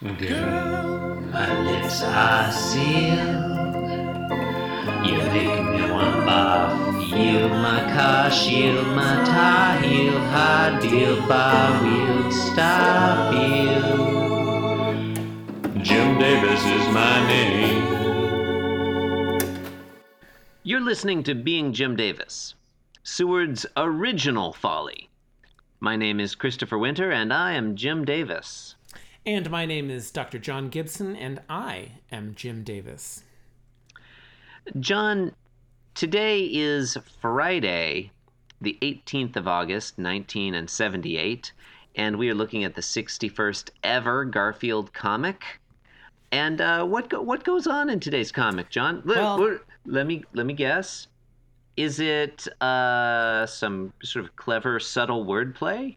Girl, my lips are sealed. You make me want barf. Yield my car, shield my tie, heel, high deal, bar wheel, stop you. Jim Davis is my name. You're listening to Being Jim Davis, Seward's original folly. My name is Christopher Winter, and I am Jim Davis. And my name is Dr. John Gibson, and I am Jim Davis. John, today is Friday, the 18th of August, 1978, and we are looking at the 61st ever Garfield comic. And uh, what go- what goes on in today's comic, John? Let, Well- we're- let me let me guess. Is it uh, some sort of clever, subtle wordplay?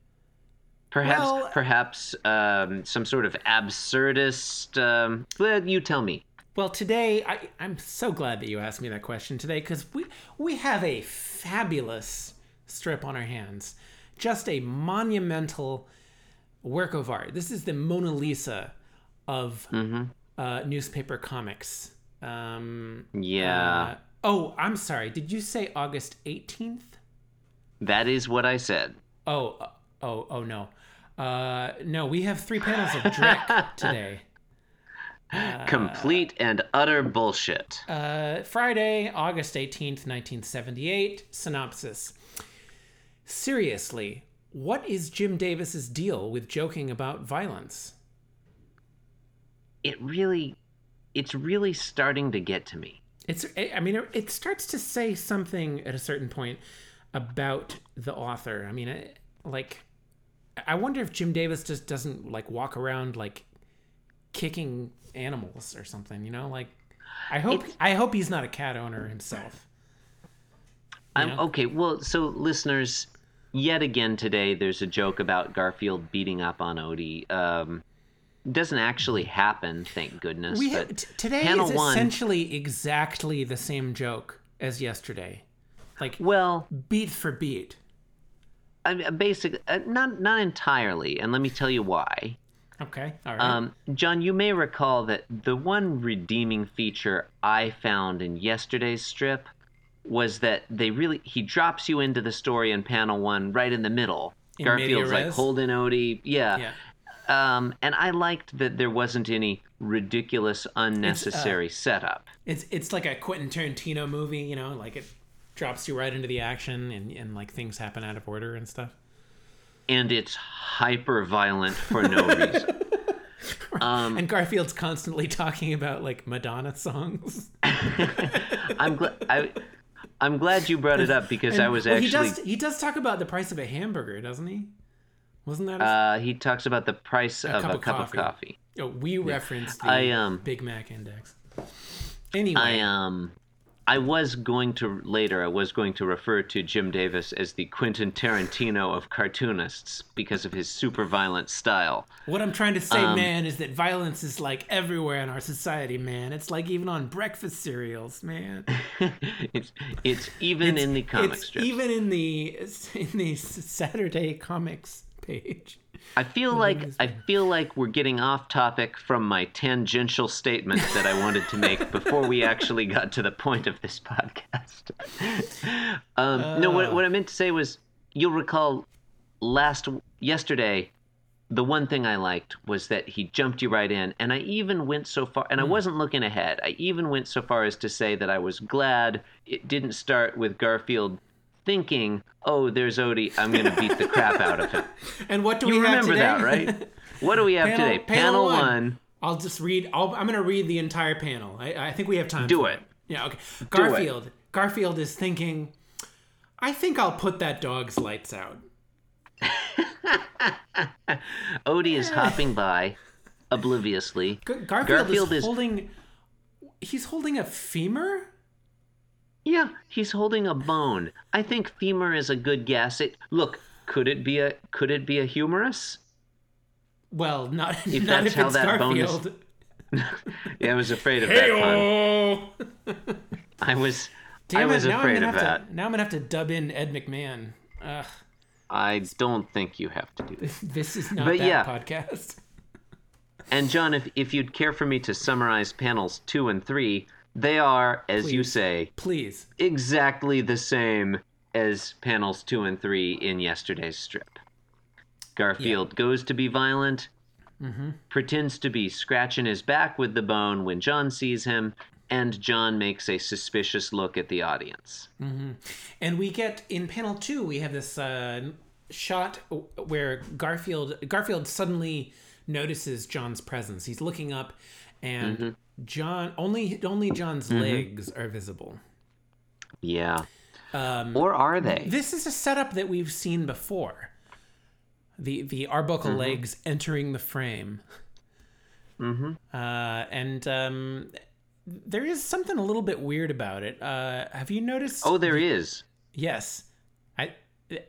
Perhaps, Well- perhaps um, some sort of absurdist. Um, well, you tell me. Well, today I, I'm so glad that you asked me that question today because we we have a fabulous strip on our hands, just a monumental work of art. This is the Mona Lisa of uh, newspaper comics. Um, Yeah. uh, oh, I'm sorry. Did you say August 18th? That is what I said. Oh, uh, oh, oh no. Uh, no, we have three panels of Drek today. Complete and utter bullshit. Uh, Friday, August 18th, 1978. Synopsis. Seriously, what is Jim Davis's deal with joking about violence? it really, it's really starting to get to me. It's I mean it- it starts to say something at a certain point about the author. I mean, it, like I wonder if Jim Davis just doesn't like walk around like kicking animals or something, you know? Like I hope I hope he's not a cat owner himself. I'm Yeah. okay. Well, so listeners, yet again today, there's a joke about Garfield beating up on Odie. Um, doesn't actually happen, thank goodness. We but have, t- today is essentially exactly the same joke as yesterday. Like well, beat for beat. I mean, basic, uh, not not entirely, and let me tell you why. Okay. All right. Um, John, you may recall that the one redeeming feature I found in yesterday's strip was that they really he drops you into the story in panel one right in the middle. In Garfield's like holding Odie, yeah. yeah. Um, and I liked that there wasn't any ridiculous, uh, unnecessary setup. It's it's like a Quentin Tarantino movie, you know, like it drops you right into the action and, and like things happen out of order and stuff. And it's hyper violent for no reason. Um, And Garfield's constantly talking about like Madonna songs. I'm glad. I, I'm glad you brought it up because I And- was well, actually. he does he does talk about the price of a hamburger, doesn't he? Wasn't that? A, Uh, he talks about the price of cup a of cup coffee. of coffee. oh, we referenced the I, um, Big Mac index. Anyway, I um, I was going to later. I was going to refer to Jim Davis as the Quentin Tarantino of cartoonists because of his super violent style. What I'm trying to say, Um, man, is that violence is like everywhere in our society, man. It's like even on breakfast cereals, man. it's it's even in the comic it's strips. even in the in the Saturday comics page. I feel like I feel like we're getting off topic from my tangential statement that I wanted to make before we actually got to the point of this podcast. um, no, what, what I meant to say was, you'll recall last yesterday, the one thing I liked was that he jumped you right in, and I even went so far, and I wasn't looking ahead. I even went so far as to say that I was glad it didn't start with Garfield thinking, "Oh, there's Odie, I'm going to beat the crap out of him." And what do You we have remember that, right? What do we have Panel- today? panel Panel, one. one. I'll just read. I'll, I'm going to read the entire panel. I, I think we have time. Do it. Yeah. Okay. Garfield. Garfield is thinking. I think I'll put that dog's lights out. Odie is hopping by, obliviously. Gar- Garfield, Garfield is, is- holding. He's holding a femur. Yeah, he's holding a bone. I think femur is a good guess. It look. Could it be a Could it be a humerus? Well, not If not that's if how it's that bone is-. Yeah, I was afraid of that pun. I was. Damn I was it! Now I'm afraid gonna of have that. to. Now I'm gonna have to dub in Ed McMahon. Ugh, I don't think you have to do that. this is not But that yeah. podcast. And John, if if you'd care for me to summarize panels two and three, they are, as you say, Please. exactly the same as panels two and three in yesterday's strip. Garfield goes to be violent, pretends to be scratching his back with the bone when John sees him, and John makes a suspicious look at the audience. And we get in panel two, we have this uh, shot where Garfield Garfield suddenly notices John's presence. He's looking up, and Mm-hmm. John only only John's legs are visible. Yeah. Um, or are they? This is a setup that we've seen before. The the Arbuckle legs entering the frame. Mm-hmm. Uh, and um, there is something a little bit weird about it. Uh, have you noticed? oh, there is. yes. I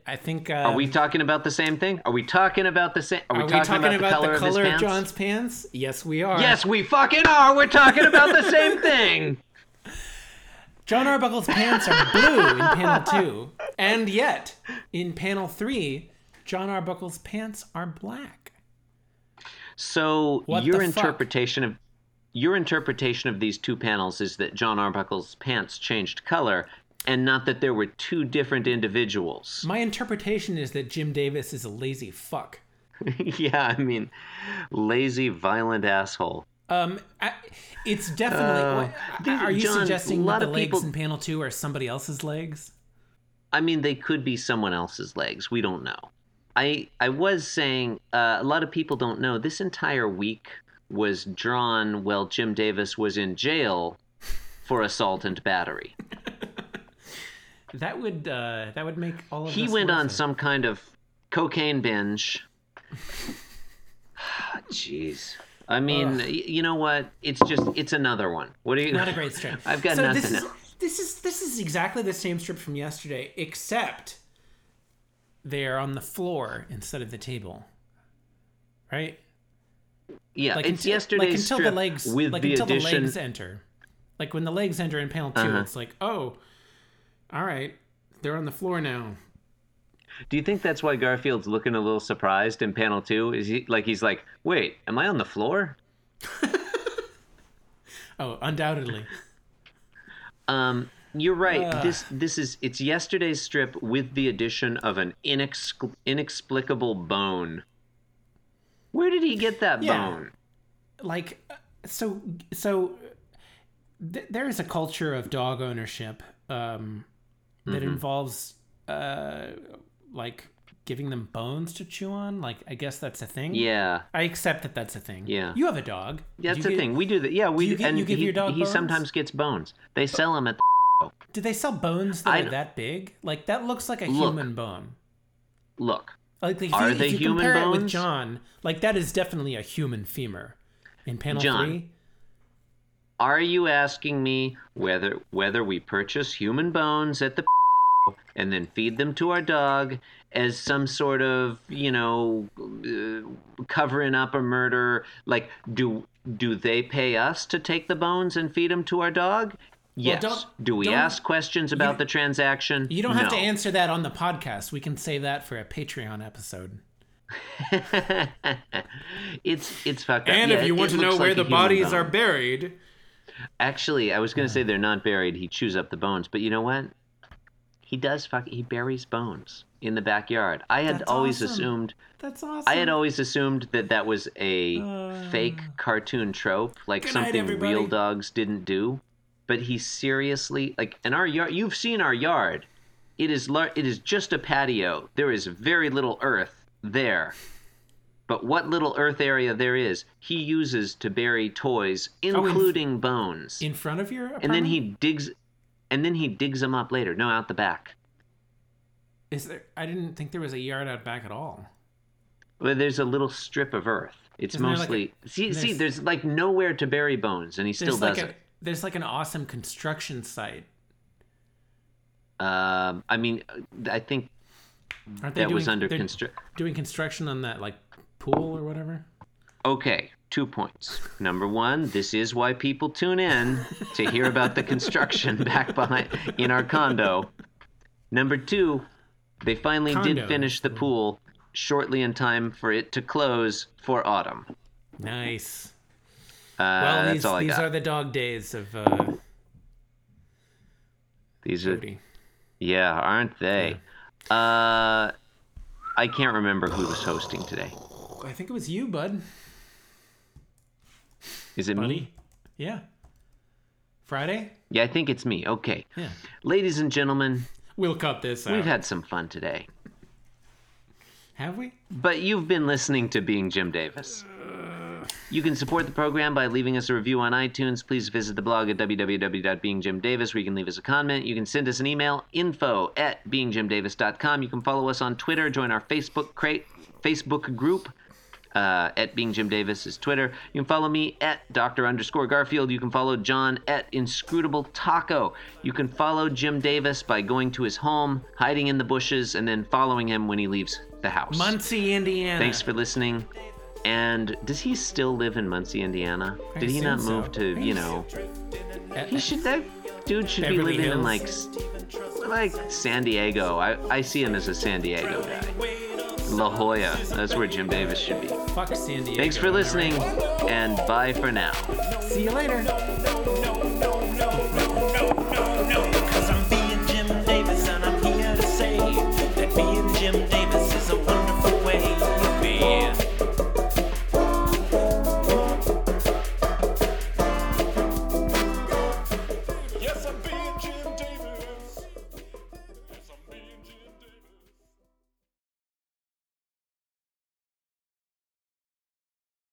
I think. Uh, Are we talking about the same thing? Are we talking about the same? Are we, are we talking, talking about, the color, of, his of pants? John's pants? Yes, we are. Yes, we fucking are. We're talking about the same thing. John Arbuckle's pants are blue in panel two, and yet in panel three, John Arbuckle's pants are black. So What your the interpretation of your interpretation of these two panels is that John Arbuckle's pants changed color, and not that there were two different individuals. My interpretation is that Jim Davis is a lazy fuck. yeah, I mean, lazy, violent asshole. Um, I, it's definitely. Uh, these- are you John, suggesting that the legs people- in panel two are somebody else's legs? I mean, they could be someone else's legs. We don't know. I I was saying uh, a lot of people don't know this entire week was drawn while Jim Davis was in jail for assault and battery. That would uh, that would make all of us. he went on it. some kind of cocaine binge. Jeez. I mean, y- you know what? It's just it's another one. What are you? Not a great strip. I've got so nothing this is, else. This is this is exactly the same strip from yesterday, except they are on the floor instead of the table. Right? Yeah, Like it's until, yesterday's like until strip the legs with like the until addition. the legs enter. Like when the legs enter in panel 2 Uh-huh. it's like, oh, all right, they're on the floor now. Do you think that's why Garfield's looking a little surprised in panel two? Is he like he's like, wait, am I on the floor? Oh, undoubtedly. Um, you're right. Ugh. This this is it's yesterday's strip with the addition of an inex- inexplicable bone. Where did he get that Yeah. bone? like so so th- there is a culture of dog ownership um, that Mm-hmm. involves uh, like giving them bones to chew on like i guess that's a thing Yeah, i accept that that's a thing Yeah. you have a dog that's Do the get- thing. We do that. Yeah, we you get- and you give he, your dog he bones? sometimes gets bones. They sell them at. The, do they sell bones that I are that big like that looks like a Look. human bone look, like if Are you, they if you human compare it with bones? john like that is definitely a human femur in panel John, three are you asking me whether whether we purchase human bones at the and then feed them to our dog as some sort of you know uh, covering up a murder? Like do do they pay us to take the bones and feed them to our dog? Yes. don't- do we ask questions about the transaction? You don't have to answer that on the podcast. We can save that for a patreon episode. It's it's fucked up. And Yeah, if you want to know where like the bodies bone. are buried, Actually, I was going to say they're not buried. He chews up the bones, but you know what? He does fuck. He buries bones in the backyard. I had That's always awesome. assumed. that's awesome. I had always assumed that that was a Uh, fake cartoon trope, like Good night, something real dogs didn't do. But he seriously, like, in our yard, you've seen our yard. It is lar- It is just a patio. There is very little earth there. But what little earth area there is, he uses to bury toys, in- including bones. in front of your apartment? and then he digs and then he digs them up later. No out the back. Is there i didn't think there was a yard out back at all. Well, there's a little strip of earth. It's Isn't there like mostly see see there's- there's like nowhere to bury bones and he still there's like does a there's like an awesome construction site. Um i mean i think aren't they that doing, was under construction doing construction on that like pool or whatever okay two points number one this is why people tune in to hear about the construction back behind in our condo number two they finally Condo. did finish the pool shortly in time for it to close for autumn Nice. Uh, Well, that's these, all I these are the dog days of uh, These are, Cody. yeah, aren't they? Uh, I can't remember who was hosting today. I think it was you, bud. Is it me? Yeah. Friday? Yeah, I think it's me. Okay. Yeah. Ladies and gentlemen, We'll cut this out. we've had some fun today. Have we? But you've been listening to Being Jim Davis. You can support the program by leaving us a review on iTunes. Please visit the blog at www.beingjimdavis where you can leave us a comment. You can send us an email, info at beingjimdavis.com. You can follow us on Twitter, join our Facebook crate, Facebook group. Uh, at Being Jim Davis is Twitter. You can follow me at Dr. underscore Garfield. You can follow John at Inscrutable Taco. You can follow Jim Davis by going to his home, hiding in the bushes, and then following him when he leaves the house. Muncie, Indiana. Thanks for listening. And does he still live in Muncie, Indiana? I Did he not move so. to, you know, he should that dude should be Beverly living in like like San Diego. I, I see him as a San Diego guy. La Jolla. That's where Jim Davis should be. Fuck San Diego. Thanks for listening and bye for now. See you later.